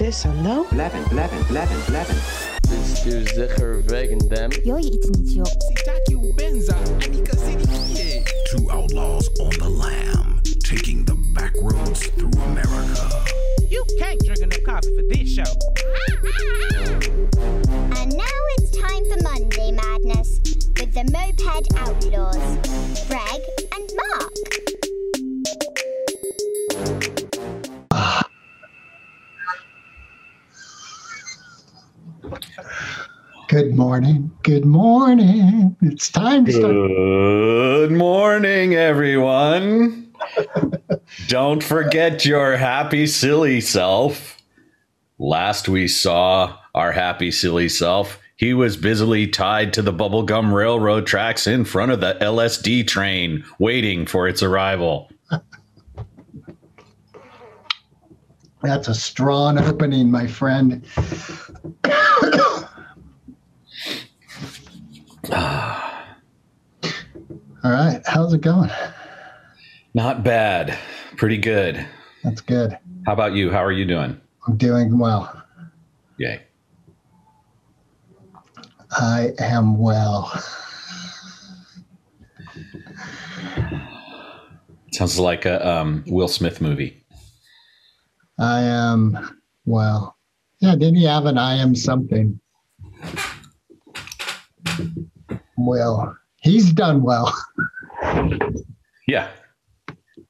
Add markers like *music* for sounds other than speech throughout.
zes aan no Blijven, blijven, blijven, blijven. Zeggerwekkendem. Joi iets niet, joh. Sitaku Benza, Two outlaws on the lam, taking the back roads through America. You can't drink enough coffee for this show. and now it's time for Monday Madness with the Moped Outlaws, Greg and Mark. Good morning. Good morning. It's time to start. Good morning, everyone. *laughs* Don't forget your happy, silly self. Last we saw our happy, silly self, he was busily tied to the bubblegum railroad tracks in front of the LSD train, waiting for its arrival. That's a strong opening, my friend. *coughs* *sighs* All right. How's it going? Not bad. Pretty good. That's good. How about you? How are you doing? I'm doing well. Yay. I am well. Sounds like a um, Will Smith movie. I am well. Yeah, didn't he have an I am something? Well, he's done well. *laughs* Yeah,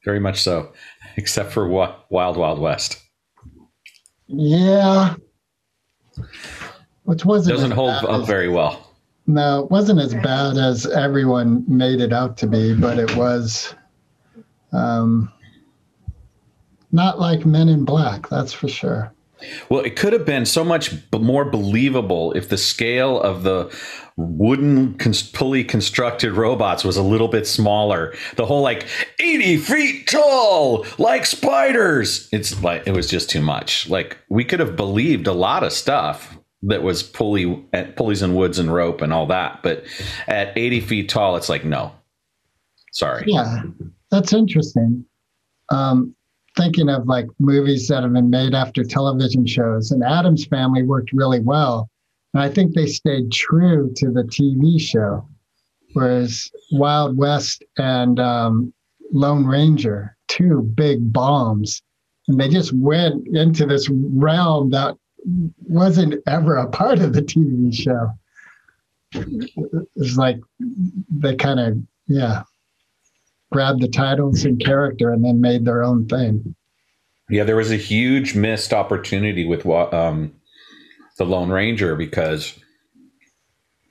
very much so, except for Wild Wild West. Yeah. Which wasn't Doesn't hold up as- very well. No, it wasn't as bad as everyone made it out to be, but it was um, not like Men in Black, that's for sure. Well, it could have been so much more believable if the scale of the wooden pulley constructed robots was a little bit smaller. The whole like 80 feet tall, like spiders. It's like it was just too much. Like we could have believed a lot of stuff that was pulley at pulleys and woods and rope and all that, but at 80 feet tall, it's like no. Sorry. Yeah, that's interesting. Um, thinking of like movies that have been made after television shows, and Addams Family worked really well. And I think they stayed true to the TV show, whereas Wild West and um, Lone Ranger, two big bombs, and they just went into this realm that wasn't ever a part of the TV show. It's like they kind of, yeah, grabbed the titles and character and then made their own thing. Yeah, there was a huge missed opportunity with um, the Lone Ranger because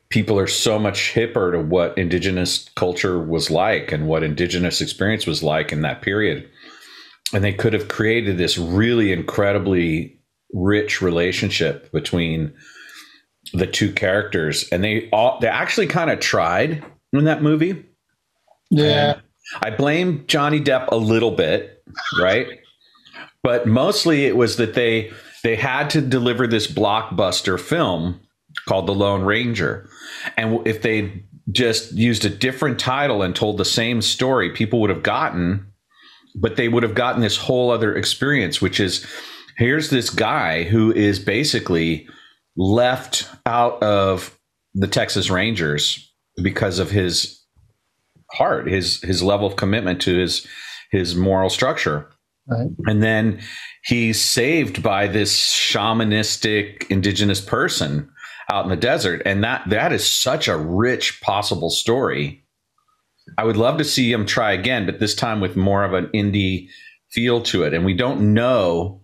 people are so much hipper to what indigenous culture was like and what indigenous experience was like in that period. And they could have created this really incredibly rich relationship between the two characters. And they all they actually kind of tried in that movie. Yeah. I blame Johnny Depp a little bit, right? but mostly it was that they they had to deliver this blockbuster film called The Lone Ranger. And if they just used a different title and told the same story, people would have gotten but they would have gotten this whole other experience which is here's this guy who is basically left out of the Texas Rangers because of his heart, his his level of commitment to his his moral structure. Right. And then he's saved by this shamanistic indigenous person out in the desert. And that that is such a rich possible story. I would love to see him try again, but this time with more of an indie feel to it. And we don't know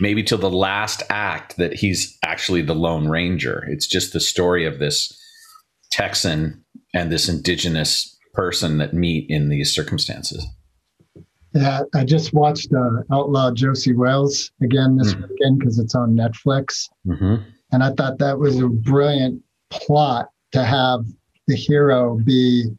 maybe till the last act that he's actually the Lone Ranger. It's just the story of this Texan and this indigenous person that meet in these circumstances. Yeah, I just watched uh, Outlaw Josey Wales again this Mm. weekend because it's on Netflix. hmm And I thought that was a brilliant plot to have the hero be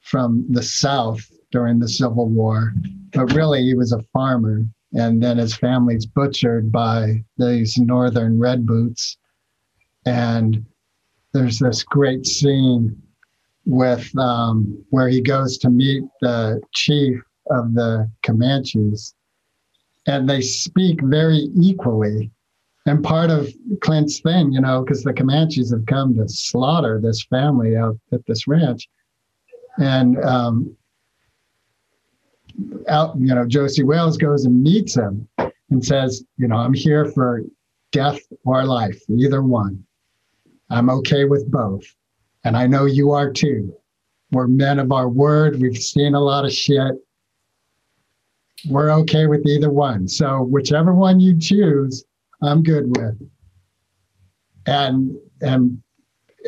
from the South during the Civil War, but really he was a farmer. And then his family's butchered by these Northern Red Boots. And there's this great scene with um, where he goes to meet the chief of the Comanches, and they speak very equally. and part of Clint's thing, you know, because the Comanches have come to slaughter this family out at this ranch, and um, out, you know, Josey Wales goes and meets him and says, you know, I'm here for death or life, either one. I'm okay with both, and I know you are too. We're men of our word. We've seen a lot of shit. We're okay with either one. So whichever one you choose, I'm good with. And and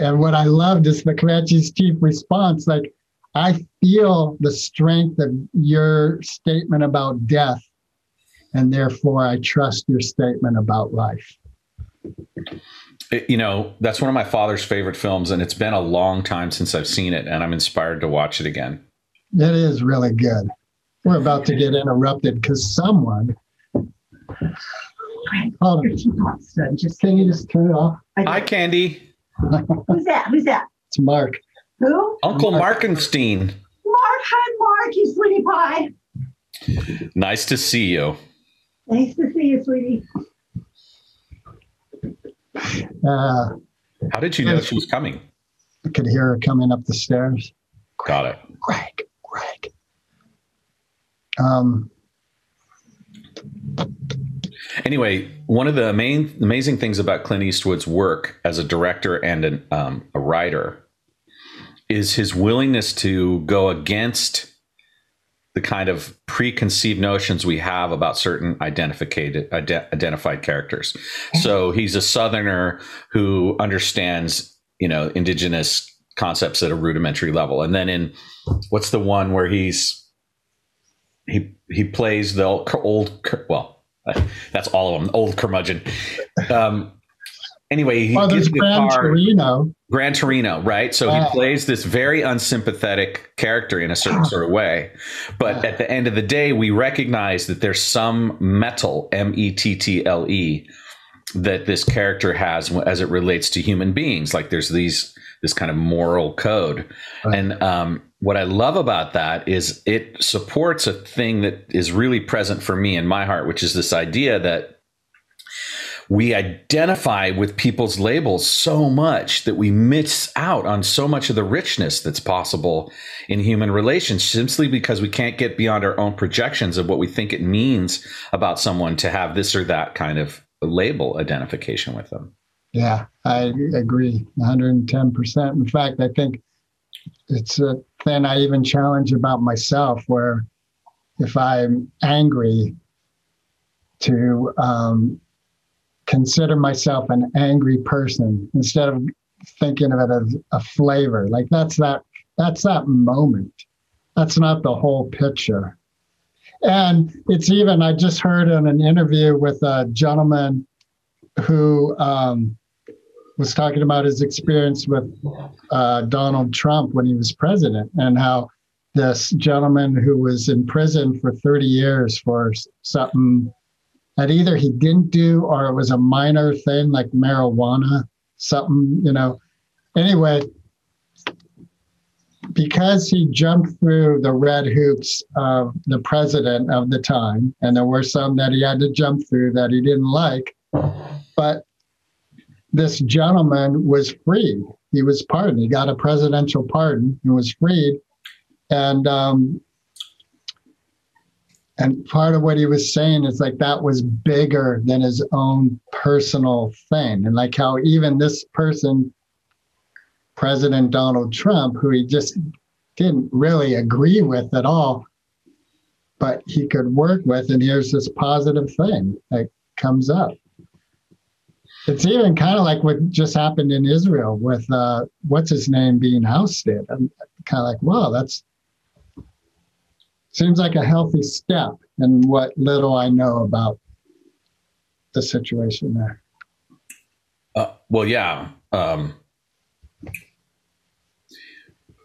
and what I loved is the Comanche's chief response. Like, I feel the strength of your statement about death, and therefore I trust your statement about life. It- you know, that's one of my father's favorite films, and it's been a long time since I've seen it, and I'm inspired to watch it again. It is really good. We're about to get interrupted because someone. Hold on. Just Can you just turn it off? Hi, Candy. who's that? Who's that? It's Mark. Who? Uncle Markenstein. Mark. Hi, Mark. You sweetie pie. Nice to see you. Nice to see you, sweetie. Uh, How did you know she was coming? I could hear her coming up the stairs. Got it. Greg, Greg. Um, Anyway, one of the main amazing things about Clint Eastwood's work as a director and an, um, a writer is his willingness to go against the kind of preconceived notions we have about certain identified identified characters. So he's a Southerner who understands, you know, indigenous concepts at a rudimentary level, and then in what's the one where he's he he plays the old, old well that's all of them old curmudgeon um anyway he gets there's the car Torino. Gran Torino, right? So he plays this very unsympathetic character in a certain sort of *gasps* way. But at the end of the day, we recognize that there's some metal, M E T T L E, that this character has as it relates to human beings. Like there's these this kind of moral code. Right. And um, what I love about that is it supports a thing that is really present for me in my heart, which is this idea that we identify with people's labels so much that we miss out on so much of the richness that's possible in human relations simply because we can't get beyond our own projections of what we think it means about someone to have this or that kind of label identification with them. Yeah, I agree 110%. In fact, I think it's a thing I even challenge about myself where if I'm angry, to um, consider myself an angry person instead of thinking of it as a flavor. Like that's that that's that moment. That's not the whole picture. And it's even I just heard in an interview with a gentleman who um, was talking about his experience with uh, Donald Trump when he was president and how this gentleman who was in prison for 30 years for something that either he didn't do or it was a minor thing like marijuana, something, you know. Anyway, because he jumped through the red hoops of the president of the time, and there were some that he had to jump through that he didn't like, but this gentleman was freed. He was pardoned. He got a presidential pardon and was freed. And um, and part of what he was saying is like that was bigger than his own personal thing, and like how even this person, President Donald Trump, who he just didn't really agree with at all, but he could work with, and here's this positive thing that comes up it's even kind of like what just happened in Israel with uh, what's his name being ousted. I'm kind of like, wow, that's seems like a healthy step in what little I know about the situation there. Uh, well, yeah. Um,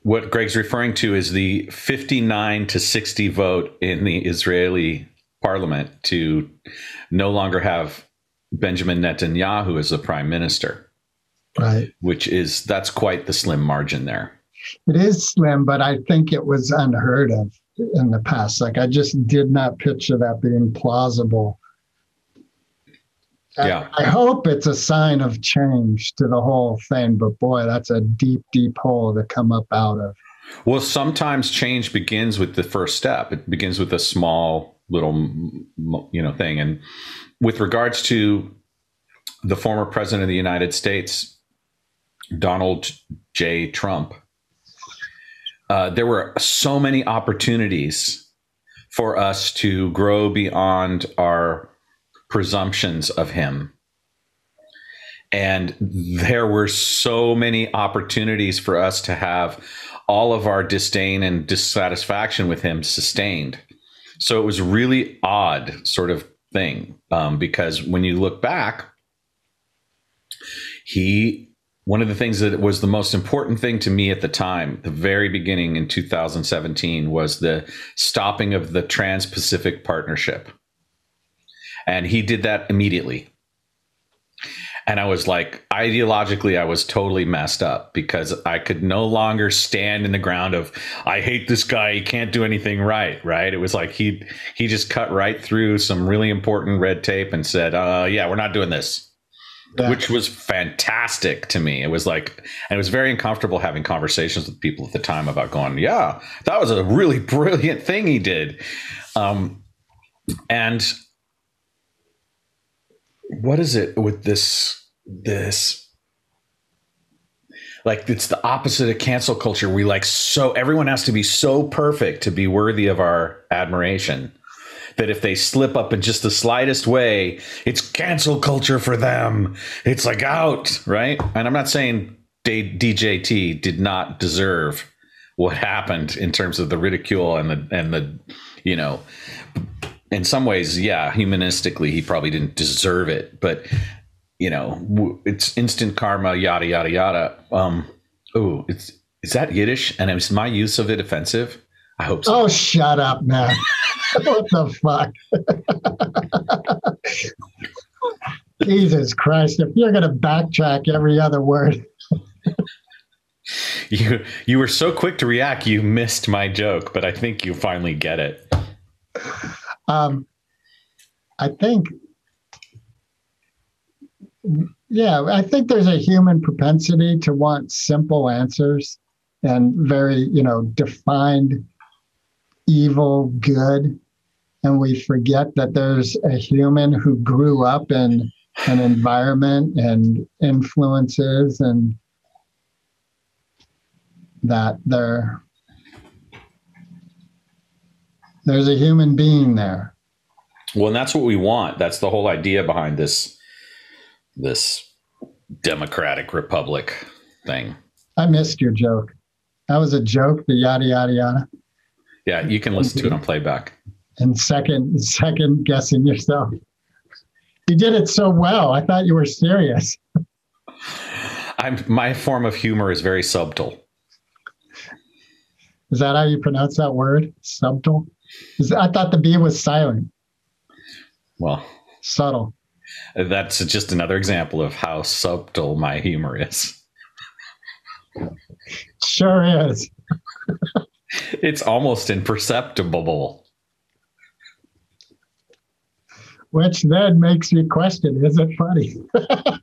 what Greg's referring to is the 59 to 60 vote in the Israeli parliament to no longer have Benjamin Netanyahu as the prime minister, Right. which is that's quite the slim margin there. It is slim, but I think it was unheard of in the past. Like I just did not picture that being plausible. I- Yeah. I hope it's a sign of change to the whole thing, but boy, that's a deep, deep hole to come up out of. Well, sometimes change begins with the first step. It begins with a small little, you know, thing. And with regards to the former president of the United States, Donald J. Trump, uh, there were so many opportunities for us to grow beyond our presumptions of him. And there were so many opportunities for us to have all of our disdain and dissatisfaction with him sustained. So it was really odd sort of thing um, because when you look back, he one of the things that was the most important thing to me at the time, the very beginning in 2017, was the stopping of the Trans Pacific Partnership. And he did that immediately. And I was like, ideologically, I was totally messed up because I could no longer stand in the ground of, I hate this guy. He can't do anything right. Right. It was like he he just cut right through some really important red tape and said, uh, yeah, we're not doing this Yeah. which was fantastic to me. It was like, and it was very uncomfortable having conversations with people at the time about going, yeah, that was a really *laughs* brilliant thing he did. Um, and what is it with this, this, like it's the opposite of cancel culture. We like so everyone has to be so perfect to be worthy of our admiration that if they slip up in just the slightest way, it's cancel culture for them. It's like out, right? And I'm not saying D- DJT did not deserve what happened in terms of the ridicule and the and the you know in some ways yeah humanistically he probably didn't deserve it but you know it's instant karma yada yada yada um oh it's is that yiddish and is my use of it offensive i hope so Oh, shut up, man. *laughs* what the fuck? *laughs* Jesus Christ. If you're going to backtrack every other word, *laughs* You you were so quick to react, you missed my joke, but I think you finally get it. um, I think, yeah, I think there's a human propensity to want simple answers and very, you know, defined evil, good. And we forget that there's a human who grew up in an environment and influences and that there there's a human being there Well, and that's what we want. That's the whole idea behind this this democratic republic thing. i missed your joke that was a joke the yada yada yada Yeah, you can listen to it on mm-hmm. playback. and second second guessing yourself. You did it so well i thought you were serious. *laughs* I'm my form of humor is very subtle. is that how you pronounce that word? Subtle? Is, i thought the b was silent. Well, subtle. that's just another example of how subtle my humor is. sure is *laughs* It's almost imperceptible. which then makes me question is it funny *laughs*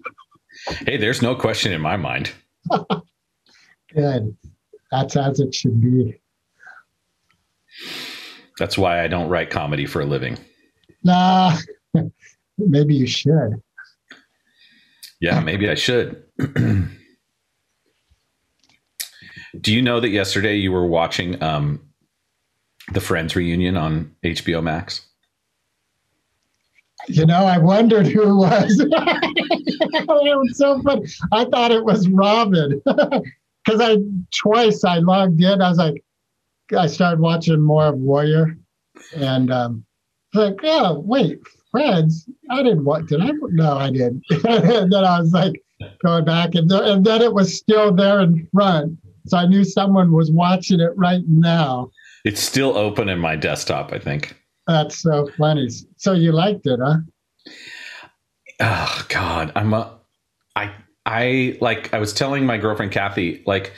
Hey, there's no question in my mind. *laughs* good that's as it should be That's why I don't write comedy for a living. nah *laughs* maybe you should Yeah, maybe I should. *clears throat* Do you know that yesterday you were watching um, the Friends reunion on HBO Max? You know, I wondered who it was. *laughs* it was so funny. I thought it was Robin *laughs* because I twice I logged in. I was like, I started watching more of Warrior, and um, like, oh wait, Friends. I didn't want. Did I? No, I didn't. *laughs* and then I was like going back, and, th- and then it was still there in front, so I knew someone was watching it right now. It's still open in my desktop, I think. That's so funny. So you liked it, huh? Oh God, I'm a, I I like I was telling my girlfriend Kathy like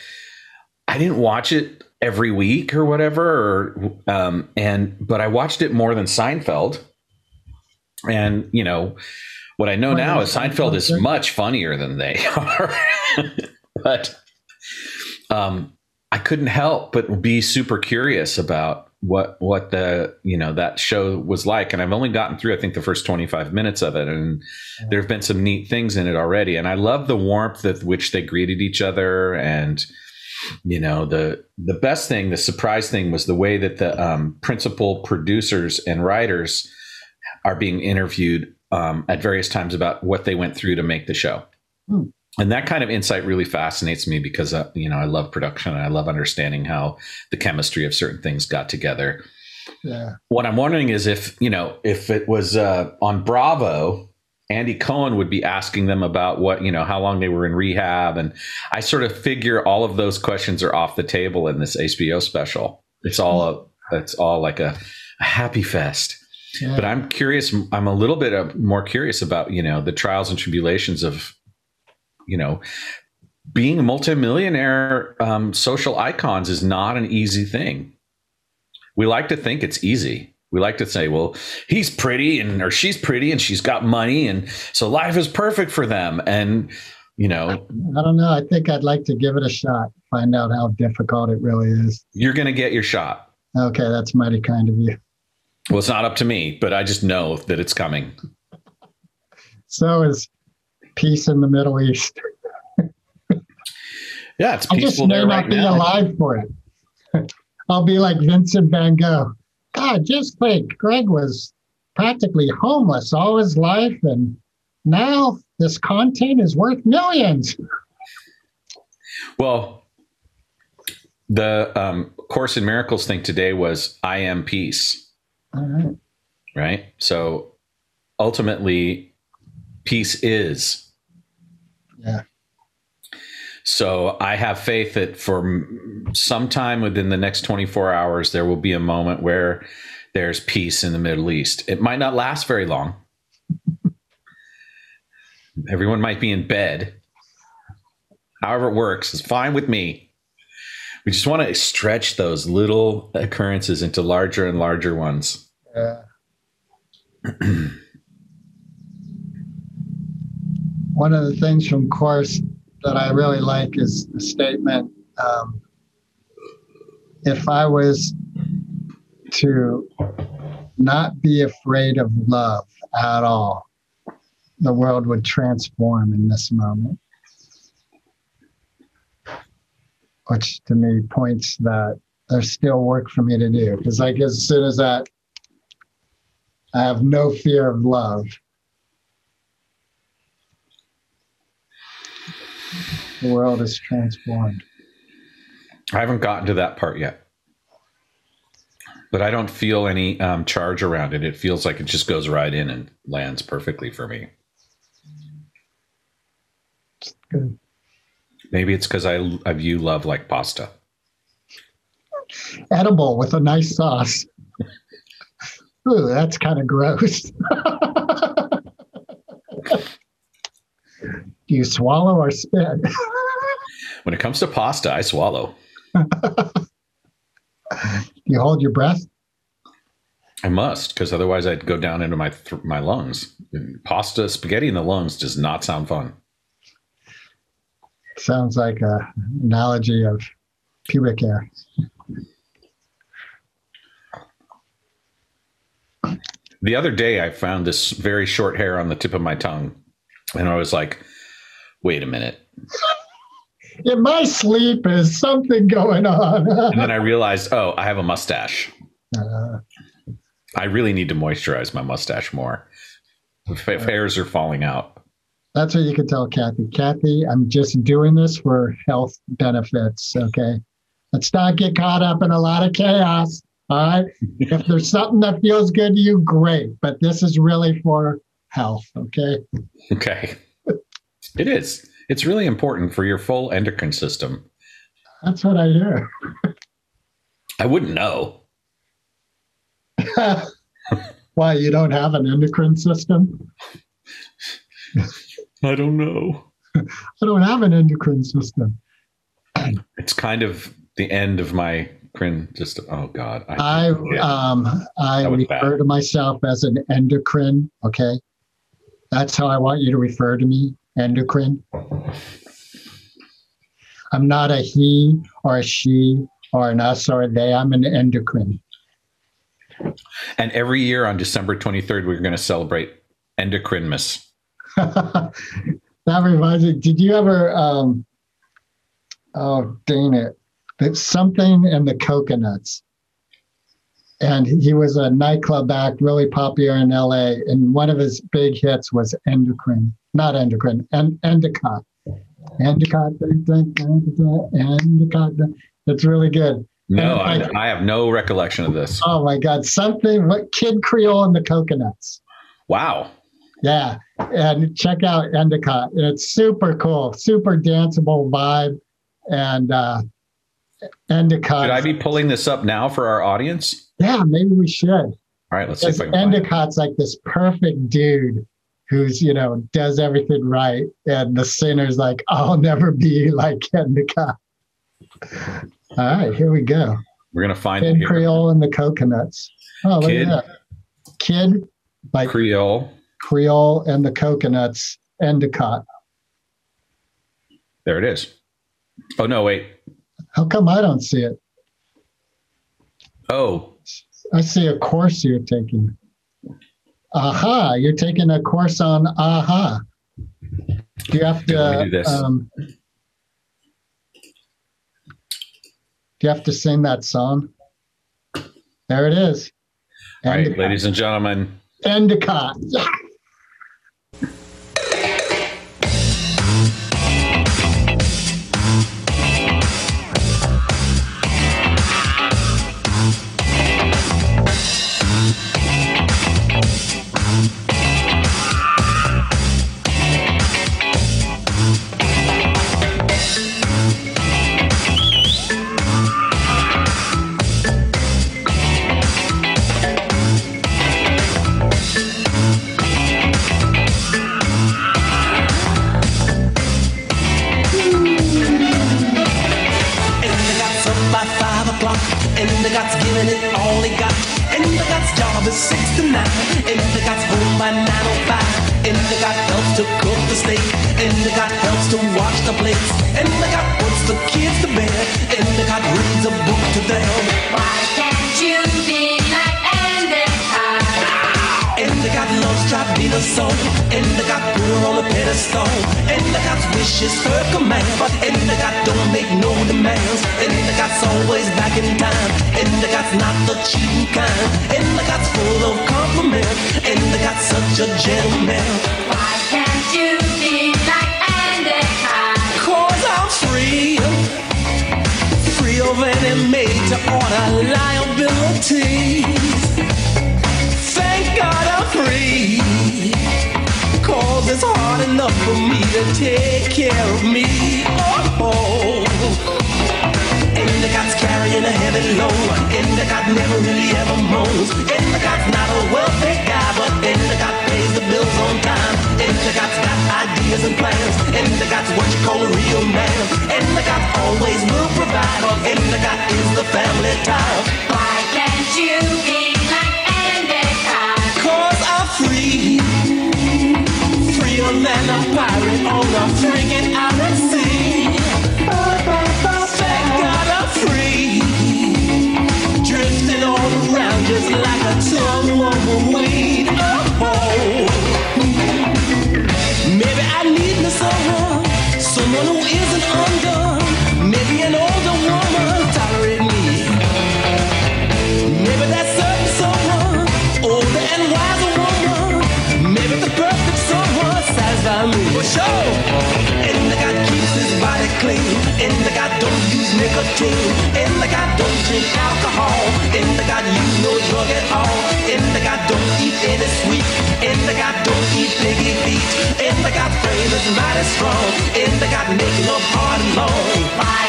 I didn't watch it every week or whatever, or um, and but I watched it more than Seinfeld, and you know What I know Well, now is Seinfeld is much funnier than they *laughs* are. but um, I couldn't help but be super curious about what what the you know that show was like, and I've only gotten through I think the first twenty five minutes of it, and there have been some neat things in it already, and I love the warmth with which they greeted each other, and you know the the best thing, the surprise thing was the way that the um, principal producers and writers are being interviewed um, at various times about what they went through to make the show. Hmm. And that kind of insight really fascinates me because uh, you know I love production and I love understanding how the chemistry of certain things got together. Yeah. What I'm wondering is if you know if it was uh, on Bravo, Andy Cohen would be asking them about what you know how long they were in rehab, and I sort of figure all of those questions are off the table in this HBO special. It's all a it's all like a, a happy fest. yeah. But I'm curious. I'm a little bit more curious about you know the trials and tribulations of you know being a multimillionaire. Um, social icons is not an easy thing. We like to think it's easy. We like to say, well, he's pretty and or she's pretty and she's got money and so life is perfect for them. And you know, I don't know. I think I'd like to give it a shot, find out how difficult it really is. you're going to get your shot. Okay, that's mighty kind of you. Well, it's not up to me, but I just know that it's coming. So is peace in the Middle East. *laughs* Yeah, it's I just peaceful may not right be now. alive for it. *laughs* I'll be like Vincent Van Gogh. God, just think, Greg was practically homeless all his life, and now this content is worth millions. Well, the um, Course in Miracles thing today was I am peace, All right. right? So ultimately, peace is. Yeah. So I have faith that for some time within the next 24 hours, there will be a moment where there's peace in the Middle East. It might not last very long. *laughs* Everyone might be in bed. However, it works is fine with me. We just want to stretch those little occurrences into larger and larger ones. Yeah. *clears throat* One of the things from course that I really like is the statement um, if I was to not be afraid of love at all, the world would transform in this moment. Which to me points that there's still work for me to do. Because, like, as soon as that I have no fear of love. The world is transformed. I haven't gotten to that part yet. But I don't feel any um, charge around it. It feels like it just goes right in and lands perfectly for me. Good. Maybe it's because I, I view love like pasta. Edible with a nice sauce. *laughs* Ooh, that's kind of gross. *laughs* Do you swallow or spit? *laughs* When it comes to pasta, I swallow. *laughs* You hold your breath? I must, because otherwise I'd go down into my th- my lungs. And pasta, spaghetti in the lungs does not sound fun. Sounds like a analogy of pubic hair. The other day, I found this very short hair on the tip of my tongue, and I was like, "Wait a minute!" *laughs* In my sleep is something going on. *laughs* And then I realized, "Oh, I have a mustache. Uh, I really need to moisturize my mustache more. If, hairs are falling out." That's what you can tell Kathy. Kathy, I'm just doing this for health benefits. Okay. Let's not get caught up in a lot of chaos. All right. if there's something that feels good to you, great. But this is really for health. Okay. *laughs* Okay, it is. It's really important for your full endocrine system. That's what I hear. I wouldn't know. *laughs* Why you don't have an endocrine system? I don't know. *laughs* I don't have an endocrine system. It's kind of the end of my crin. Just oh god, I yeah. um I refer bad. to myself as an endocrine. Okay. That's how I want you to refer to me, endocrine. I'm not a he or a she or an us or a they. I'm an endocrine. And every year on December 23rd, we're going to celebrate Endocrinmus. *laughs* that reminds me. Did you ever? Um, oh, dang it! It's something in the coconuts. And he was a nightclub act, really popular in LA. And one of his big hits was Endocrine, not Endocrine, and Endicott. Endicott, Endicott. It's really good. No, I, I have no recollection of this. Oh my God, something, what Kid Creole and the Coconuts. Wow. Yeah. And check out Endicott. It's super cool, super danceable vibe. And uh, Endicott. Should I be pulling this up now for our audience? Yeah, maybe we should. All right, let's see if I. Endicott's like this perfect dude who's, you know, does everything right. And the sinner's like, I'll never be like Endicott. All right, here we go. We're going to find it Kid here. Creole and the Coconuts. Oh, look Kid. at that. Kid, like Creole. Creole and the Coconuts, Endicott. There it is. Oh, no, wait. How come I don't see it? Oh, I see a course you're taking. Aha, you're taking a course on aha. Do you have Here, let me to do this. um, do you have to sing that song? There it is. all right, ladies and gentlemen. Endicott. Yeah. *laughs* Tribina soul. Endicott put her on a pedestal. Endicott's wish is her command. But Endicott don't make no demands. Endicott's always back in time. Endicott's not the cheating kind. Endicott's full of compliments. Endicott's such a gentleman. Why can't you be like Endicott? Cause I'm free. Free of any made to order liabilities. God I'm free. Cause it's hard enough for me to take care of me. Oh, oh. Endicott's carrying a heavy load. Endicott never really ever moans. Endicott's not a wealthy guy, but Endicott pays the bills on time. Endicott's got ideas and plans. Endicott's what you call a real man. Endicott always will provide. Endicott is the family tie. Why can't you than a pirate on a friggin' island don't use nicotine. Endicott don't drink alcohol. Endicott use no drug at all. Endicott don't eat any sweet. Endicott don't eat piggy feet. Endicott frame is mighty strong. Endicott make love hard long. Why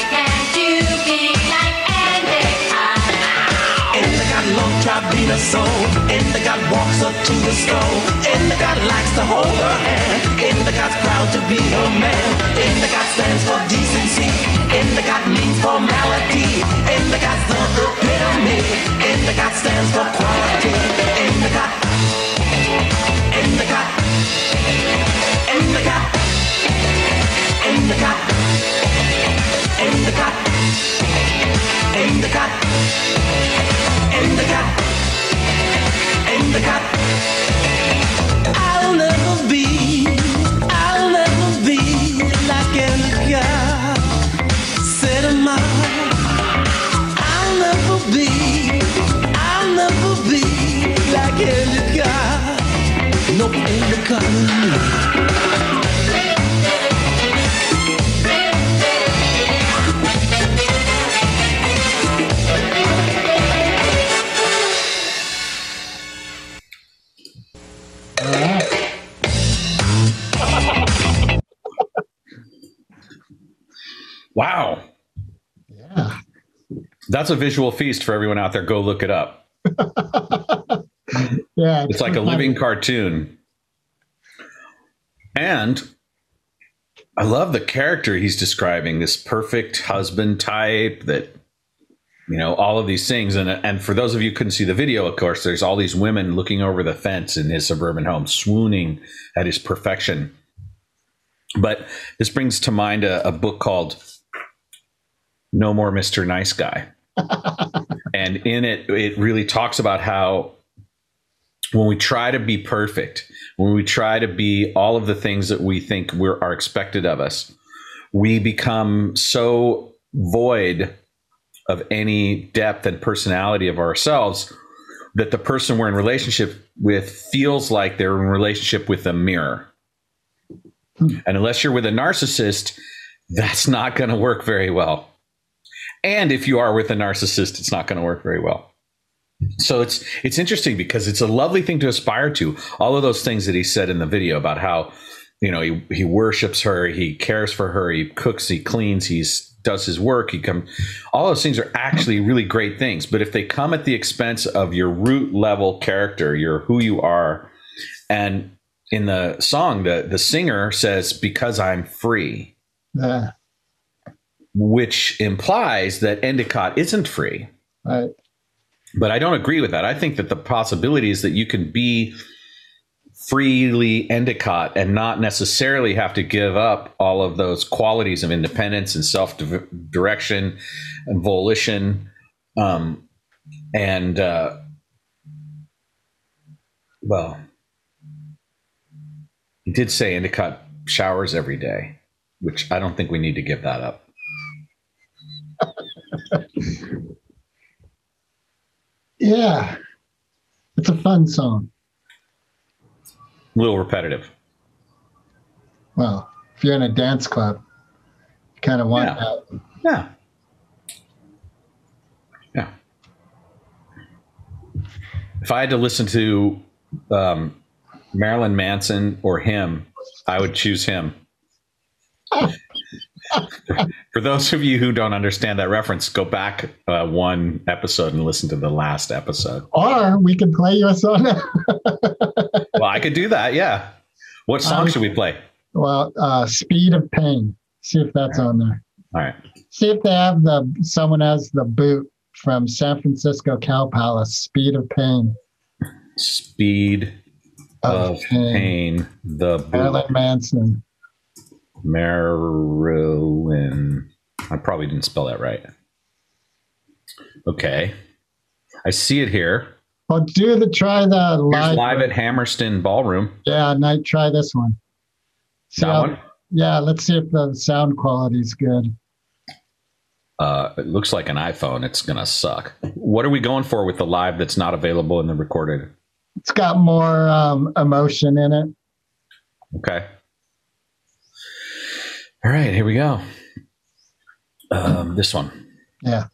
God beat her soul. In the God walks up to the stove. In the God likes to hold her hand. In the God's proud to be her man. In the God stands for decency. In the God means formality. In the God's the epitome. In the God stands for quality. In the God. In the God. In the God. In the God. en de kat. En de kat. En de kat. En de kat. I'll never be, I'll never be like any Set Said my I'll never be, I'll never be like any girl. No, in the car. That's a visual feast for everyone out there. Go look it up. *laughs* Yeah. It's like a living cartoon. And I love the character he's describing this perfect husband type that, you know, all of these things. And, and for those of you who couldn't see the video, of course, there's all these women looking over the fence in his suburban home, swooning at his perfection. But this brings to mind a, a book called No More Mr. Nice Guy. And in it, it really talks about how when we try to be perfect, when we try to be all of the things that we think we're, are expected of us, we become so void of any depth and personality of ourselves that the person we're in relationship with feels like they're in relationship with a mirror. Hmm. And unless you're with a narcissist, that's not going to work very well. And if you are with a narcissist, it's not going to work very well. So it's it's interesting because it's a lovely thing to aspire to. All of those things that he said in the video about how you know he, he worships her, he cares for her, he cooks, he cleans, he's does his work, he come all those things are actually really great things. But if they come at the expense of your root level character, your who you are, and in the song, the the singer says, Because I'm free. Which implies that Endicott isn't free. Right. But I don't agree with that. I think that the possibility is that you can be freely Endicott and not necessarily have to give up all of those qualities of independence and self direction and volition. Um, and, uh, well, he did say Endicott showers every day, which I don't think we need to give that up. *laughs* Yeah. It's a fun song. A little repetitive. Well, if you're in a dance club, you kind of want Yeah. that. Yeah. Yeah. If I had to listen to um, Marilyn Manson or him, I would choose him. *laughs* *laughs* For those of you who don't understand that reference, go back uh, one episode and listen to the last episode. Or we can play you a song. *laughs* Well, I could do that. Yeah. What song Um, should we play? well, uh, Speed of Pain. See if that's on there. All right. See if they have the someone has the boot from San Francisco Cow Palace. Speed of Pain. Speed of Pain, the Marilyn. Manson. Marilyn. I probably didn't spell that right. Okay. I see it here. Well, do the try the Here's live. live at Hammerstein Ballroom. Yeah, night. Try this one. See That one? Yeah, let's see if the sound quality's good. Uh, it looks like an iPhone. It's going to suck. What are we going for with the live that's not available in the recorded? It's got more um, emotion in it. Okay. All right, here we go. Um, this one. Yeah.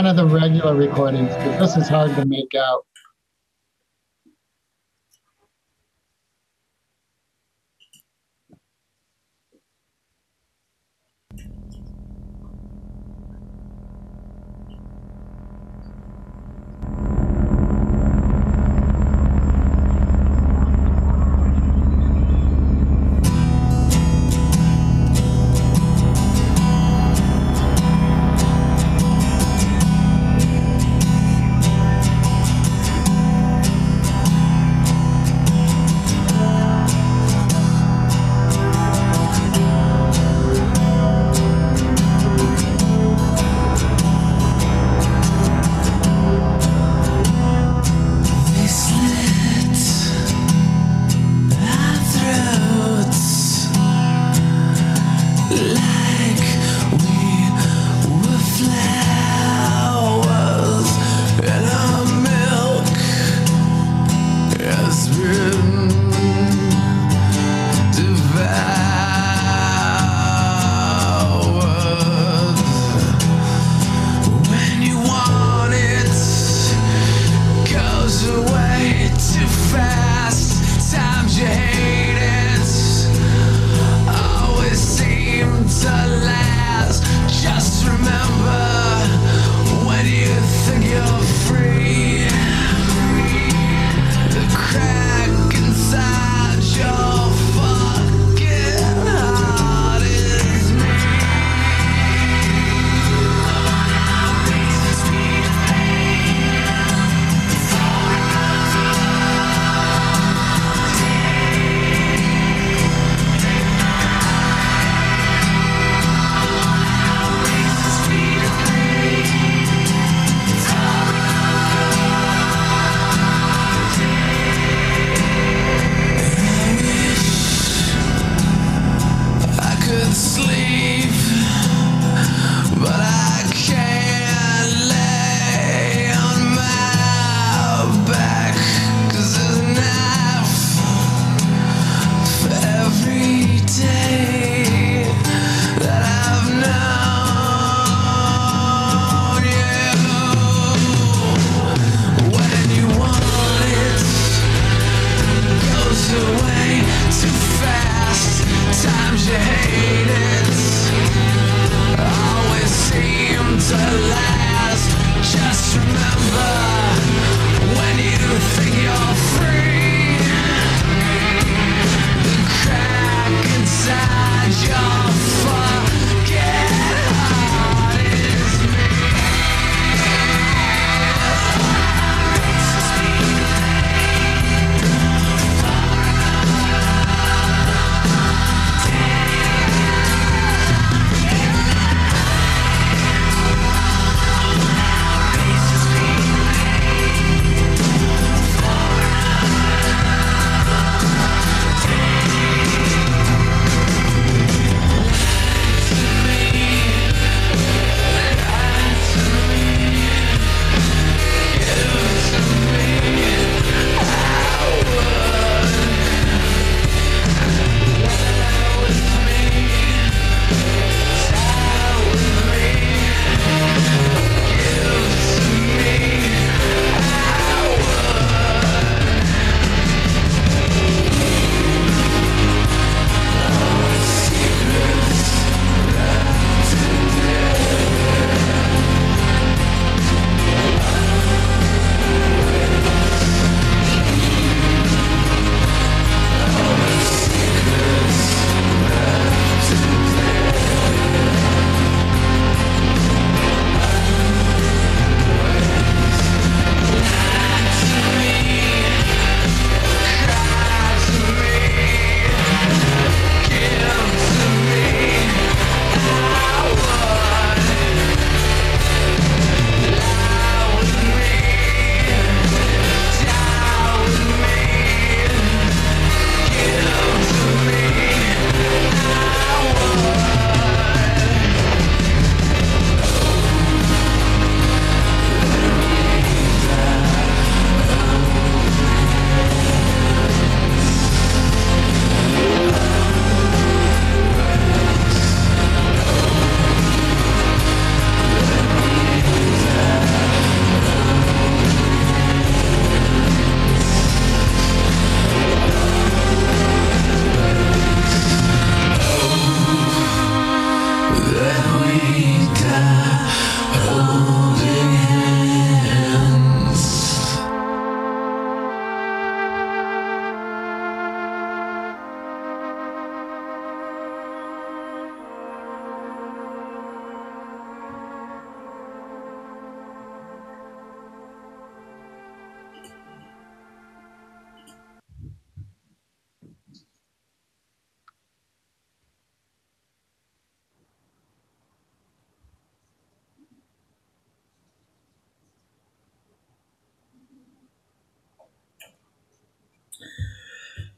one of the regular recordings because this is hard to make out.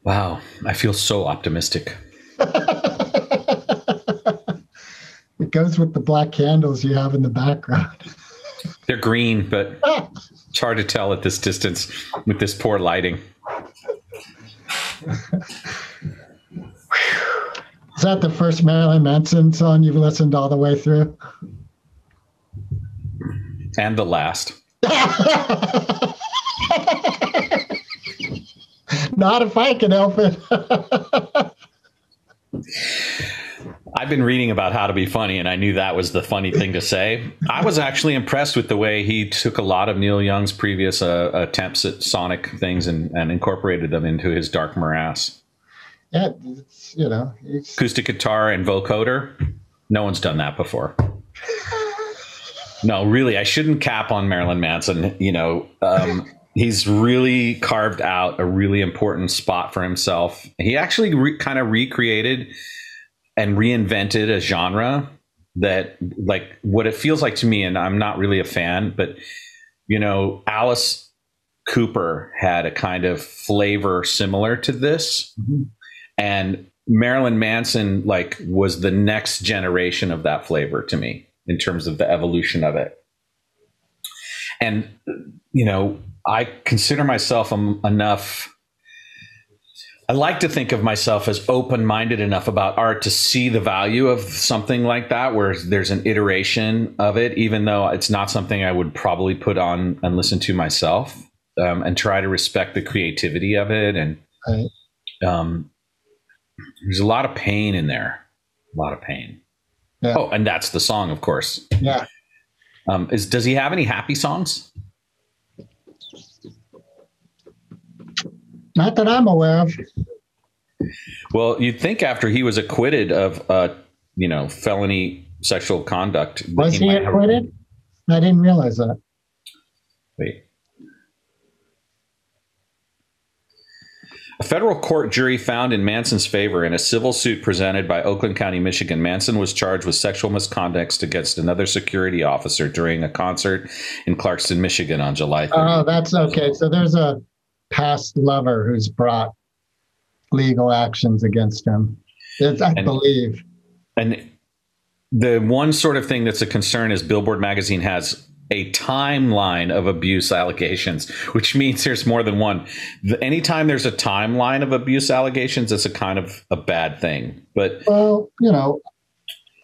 Wow, I feel so optimistic. *laughs* It goes with the black candles you have in the background. *laughs* They're green, but it's hard to tell at this distance with this poor lighting. *laughs* Is that the first Marilyn Manson song you've listened all the way through? And the last. *laughs* Not if I can help it. *laughs* I've been reading about how to be funny, and I knew that was the funny thing to say. I was actually impressed with the way he took a lot of Neil Young's previous uh, attempts at sonic things and, and incorporated them into his Dark Morass. yeah, it's, you know, it's, Acoustic guitar and vocoder. No one's done that before. *laughs* No, really, I shouldn't cap on Marilyn Manson. You know, um, he's really carved out a really important spot for himself. He actually re- kind of recreated and reinvented a genre that, like, what it feels like to me, and I'm not really a fan, but, you know, Alice Cooper had a kind of flavor similar to this. Mm-hmm. And Marilyn Manson, like, was the next generation of that flavor to me in terms of the evolution of it. And, you know, I consider myself um, enough. I like to think of myself as open minded enough about art to see the value of something like that, where there's an iteration of it, even though it's not something I would probably put on and listen to myself, um, and try to respect the creativity of it. And Right. um, there's a lot of pain in there, a lot of pain. Yeah. Oh, and that's the song, of course. yeah. Um, is does he have any happy songs? Not that I'm aware of. Well, you'd think after he was acquitted of, uh, you know, felony sexual conduct, Was he have- acquitted? I didn't realize that. Wait. A federal court jury found in Manson's favor in a civil suit presented by Oakland County, Michigan. Manson was charged with sexual misconduct against another security officer during a concert in Clarkston, Michigan on July 30th. Oh, that's okay. So there's a past lover who's brought legal actions against him. It's, I And- believe. And the one sort of thing that's a concern is Billboard magazine has a timeline of abuse allegations, which means there's more than one. The- Anytime there's a timeline of abuse allegations, it's a kind of a bad thing. But Well, you know,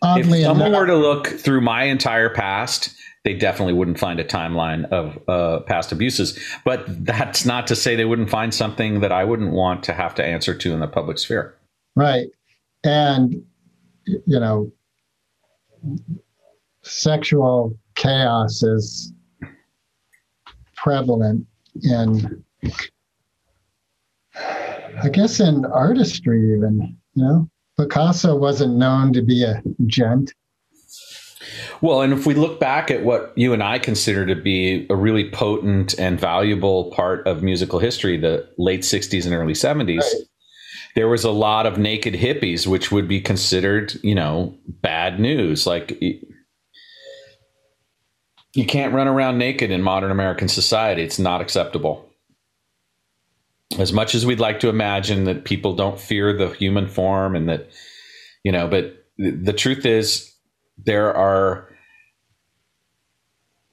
if someone enough, were to look through my entire past, they definitely wouldn't find a timeline of uh, past abuses. But that's not to say they wouldn't find something that I wouldn't want to have to answer to in the public sphere. right. And, you know, sexual chaos is prevalent in, I guess, in artistry, even, you know. Picasso wasn't known to be a gent. Well, and if we look back at what you and I consider to be a really potent and valuable part of musical history, the late 60s and early 70s, Right. there was a lot of naked hippies, which would be considered, you know, bad news. Like, you can't run around naked in modern American society, it's not acceptable. As much as we'd like to imagine that people don't fear the human form and that, you know, but the the truth is, there are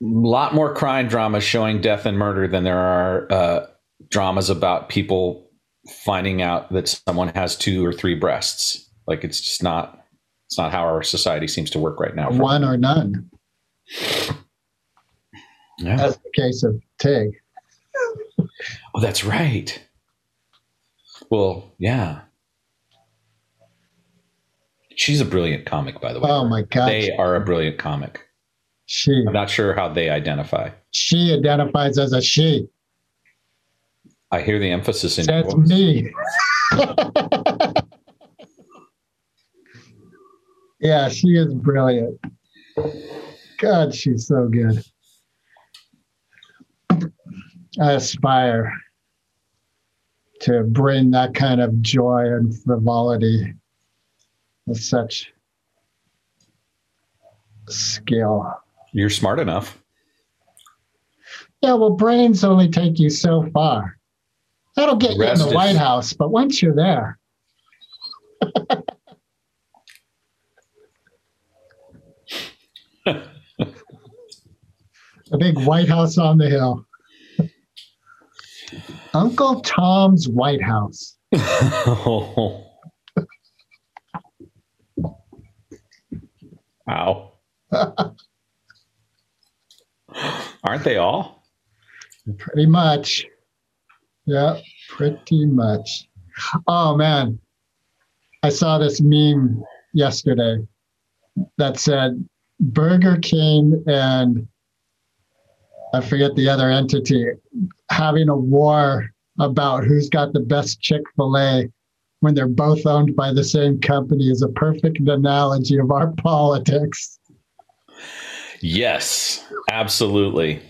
a lot more crime dramas showing death and murder than there are uh, dramas about people finding out that someone has two or three breasts. Like it's just not it's not how our society seems to work right now. One or none, Yeah. as the case of Tig. Oh, that's right. Well, yeah. She's a brilliant comic, by the way. Oh my God. They are a brilliant comic. She I'm not sure how they identify. she identifies as a she. I hear the emphasis in your That's me. *laughs* yeah, she is brilliant. God, she's so good. I aspire to bring that kind of joy and frivolity with such skill. You're smart enough. Yeah, well, brains only take you so far. That'll get you in the is- White House, but once you're there, *laughs* a big White House on the hill. Uncle Tom's White House. *laughs* Wow. *laughs* Aren't they all? Pretty much. Yeah, pretty much. Oh man. I saw this meme yesterday that said Burger King and I forget the other entity having a war about who's got the best Chick fil A when they're both owned by the same company is a perfect analogy of our *laughs* politics. Yes, absolutely.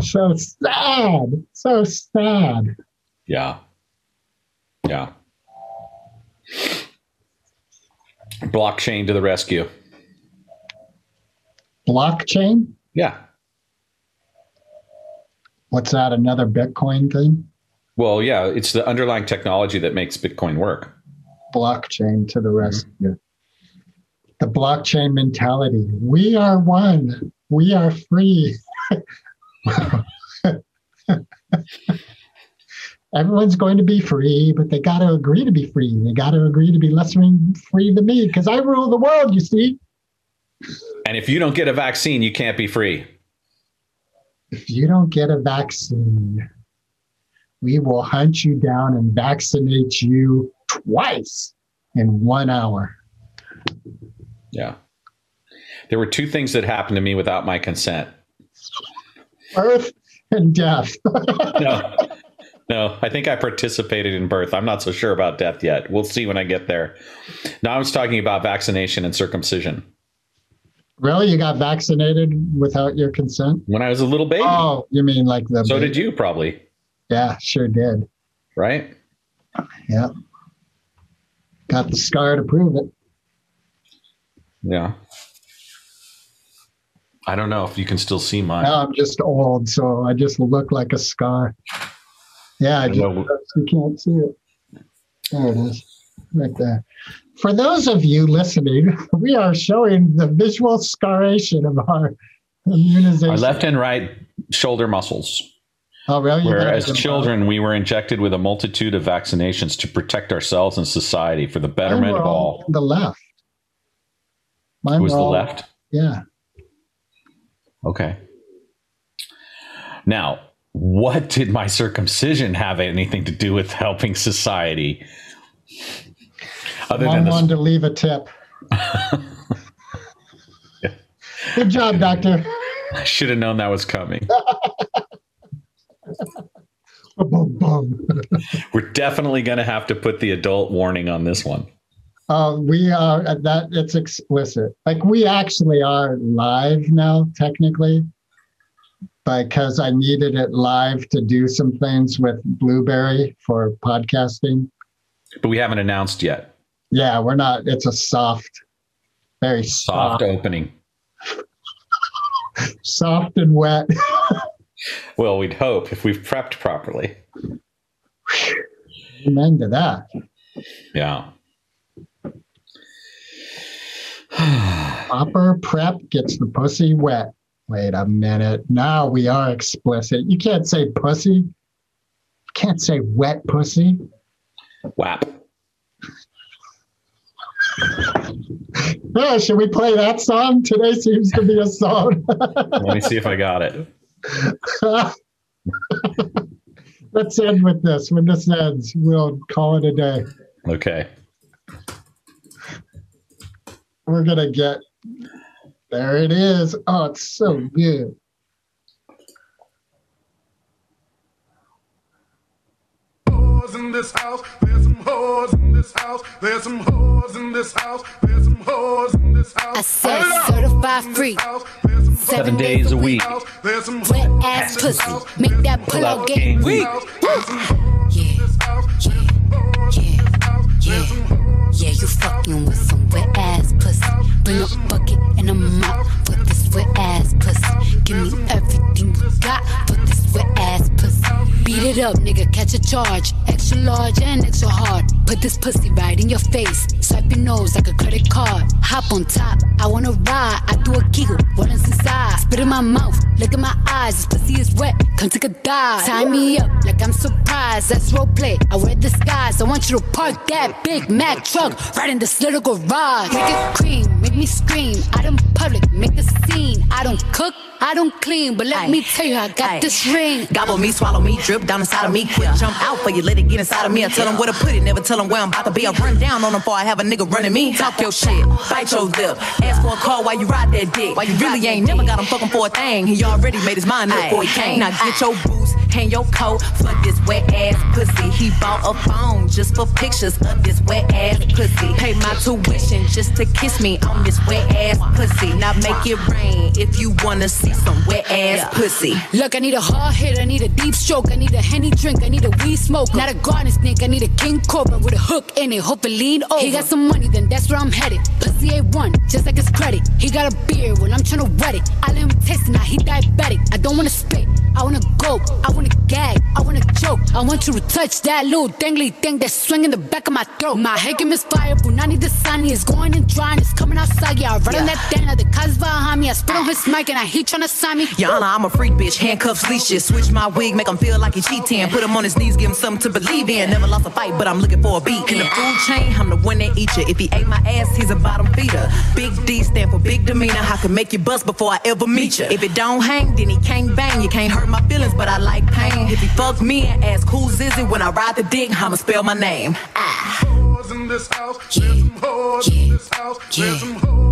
So sad. So sad. Yeah. Yeah. Blockchain to the rescue. Blockchain? Yeah. What's that? Another Bitcoin thing? Well, yeah, it's the underlying technology that makes Bitcoin work. blockchain to the rescue. Mm-hmm. The blockchain mentality. We are one. We are free. *laughs* Everyone's going to be free, but they got to agree to be free. They got to agree to be less free than me because I rule the world, you see. And if you don't get a vaccine, you can't be free. If you don't get a vaccine, we will hunt you down and vaccinate you twice in one hour. Yeah. There were two things that happened to me without my consent. Birth and death. *laughs* No. No, I think I participated in birth. I'm not so sure about death yet. We'll see when I get there. Now I was talking about vaccination and circumcision. really? You got vaccinated without your consent? When I was a little baby. Oh, you mean like the. so did you probably, Yeah, sure did. right? Yeah. Got the scar to prove it. Yeah. I don't know if you can still see mine. Now I'm just old, so I just look like a scar. Yeah, I just, you can't see it. There it is, right there. For those of you listening, *laughs* we are showing the visual scaration of our immunization. Our left and right shoulder muscles. Oh, really? Where as children we were injected with a multitude of vaccinations to protect ourselves and society for the betterment of all. Oh, the left. Mine was were the all- left. Yeah. Okay. Now, what did my circumcision have anything to do with helping society? Other Mom than wanted the, to leave a tip. *laughs* Good job, doctor. *laughs* I should have known that was coming. *laughs* *laughs* We're definitely going to have to put the adult warning on this one. Uh, we are uh, that it's explicit. Like we actually are live now, technically, because I needed it live to do some things with Blubrry for podcasting. But we haven't announced yet. Yeah, we're not. It's a soft, very Soft soft, opening. *laughs* soft and wet. *laughs* Well, we'd hope if we've prepped properly. Amen to that. Yeah. *sighs* Proper prep gets the pussy wet. Wait a minute. Now we are explicit. You can't say pussy. You can't say wet pussy. WAP. Yeah, should we play that song? Today seems to be a song. Let me see if I got it. *laughs* Let's end with this. When this ends, we'll call it a day. Okay. We're gonna get there. It is. Oh, it's so good. In this house, there's whores in this house, there's some whores in this house, there's some whores in this house. I said certified free. Seven days a week. There's some Wet ass pussy. Make that pull out game weak. Yeah, yeah, yeah, you fucking with some wet ass pussy. Bring a bucket and a mop for this wet ass pussy. Give me everything you got for this wet ass pussy. Beat it up, nigga, catch a charge. Extra large and extra hard. Put this pussy right in your face. Swipe your nose like a credit card. Hop on top, I wanna ride. I do a giggle, runnings inside. Spit in my mouth, look in my eyes. This pussy is wet, come take a dive. Tie me up like I'm surprised. That's role play. I wear disguise. I want you to park that Big Mac truck right in this little garage. Make it cream, make me scream. Out in public, make a scene. I don't cook, I don't clean, but let me tell you, I got this ring. Gobble me, swallow me, drip down inside of me. Quick jump out for you, let it get inside of me. I tell them where to put it, never tell them where I'm about to be. I run down on them before I have a nigga running me. Talk your shit, bite your lip. Ask for a call while you ride that dick. While you really ain't never got him fucking for a thing. He already made his mind up before he came. Now get your boots, hang your coat for this wet ass pussy. He bought a phone just for pictures of this wet ass pussy. Pay my tuition just to kiss me on this wet ass pussy. Now make it rain if you wanna see some wet ass pussy. Look, I need a hard hit, I need a deep stroke, I need a henny drink, I need a weed smoke. Not a garden snake, I need a king cobra with a hook in it, hope it lean over. He got some money, then that's where I'm headed. Pussy A1, just like his credit. He got a beard when I'm tryna wet it. I let him taste it, now he diabetic. I don't wanna spit, I wanna go, I wanna gag, I wanna choke. I want you to touch that little dangly thing that's swinging the back of my throat. My head game is fire, Punani Dasani is going and drying, it's coming outside. Yeah, I run on that thing, the cuz behind me. I spit on his mic and I he tryna sign me. Yana, I'm a freak bitch, handcuffs, leashes. Switch my wig, make him feel like he cheating. Put him on his knees, give him something to believe in. Never lost a fight, but I'm looking for a beat. In the food chain, I'm the one that eat you. If he ate my ass, he's a bottom feeder. Big D stand for big demeanor. I can make you bust before I ever meet you. If it don't hang, then he can't bang. You can't hurt my feelings, but I like pain. If he fuck me and ask who's is it when I ride the dick, I'ma spell my name. Ah. Yeah, yeah,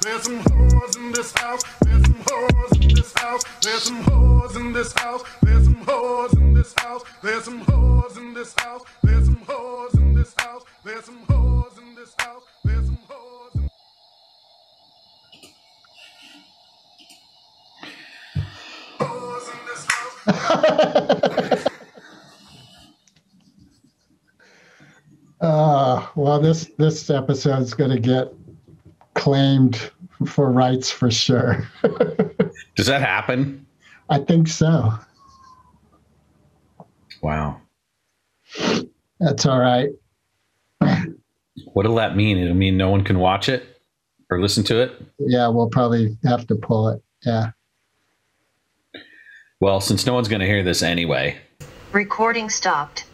There's some whores in this house. There's some whores in this house. There's some whores in this house. There's some whores in this house. There's some whores in this house. There's some whores in this house. There's some whores in this house. There's some whores. in- *laughs* Uh, well, this this episode's going to get claimed for rights for sure. *laughs* Does that happen? I think so. Wow. That's all right. What'll that mean? It'll mean no one can watch it or listen to it? Yeah, we'll probably have to pull it. Yeah. Well, since no one's going to hear this anyway, Recording stopped.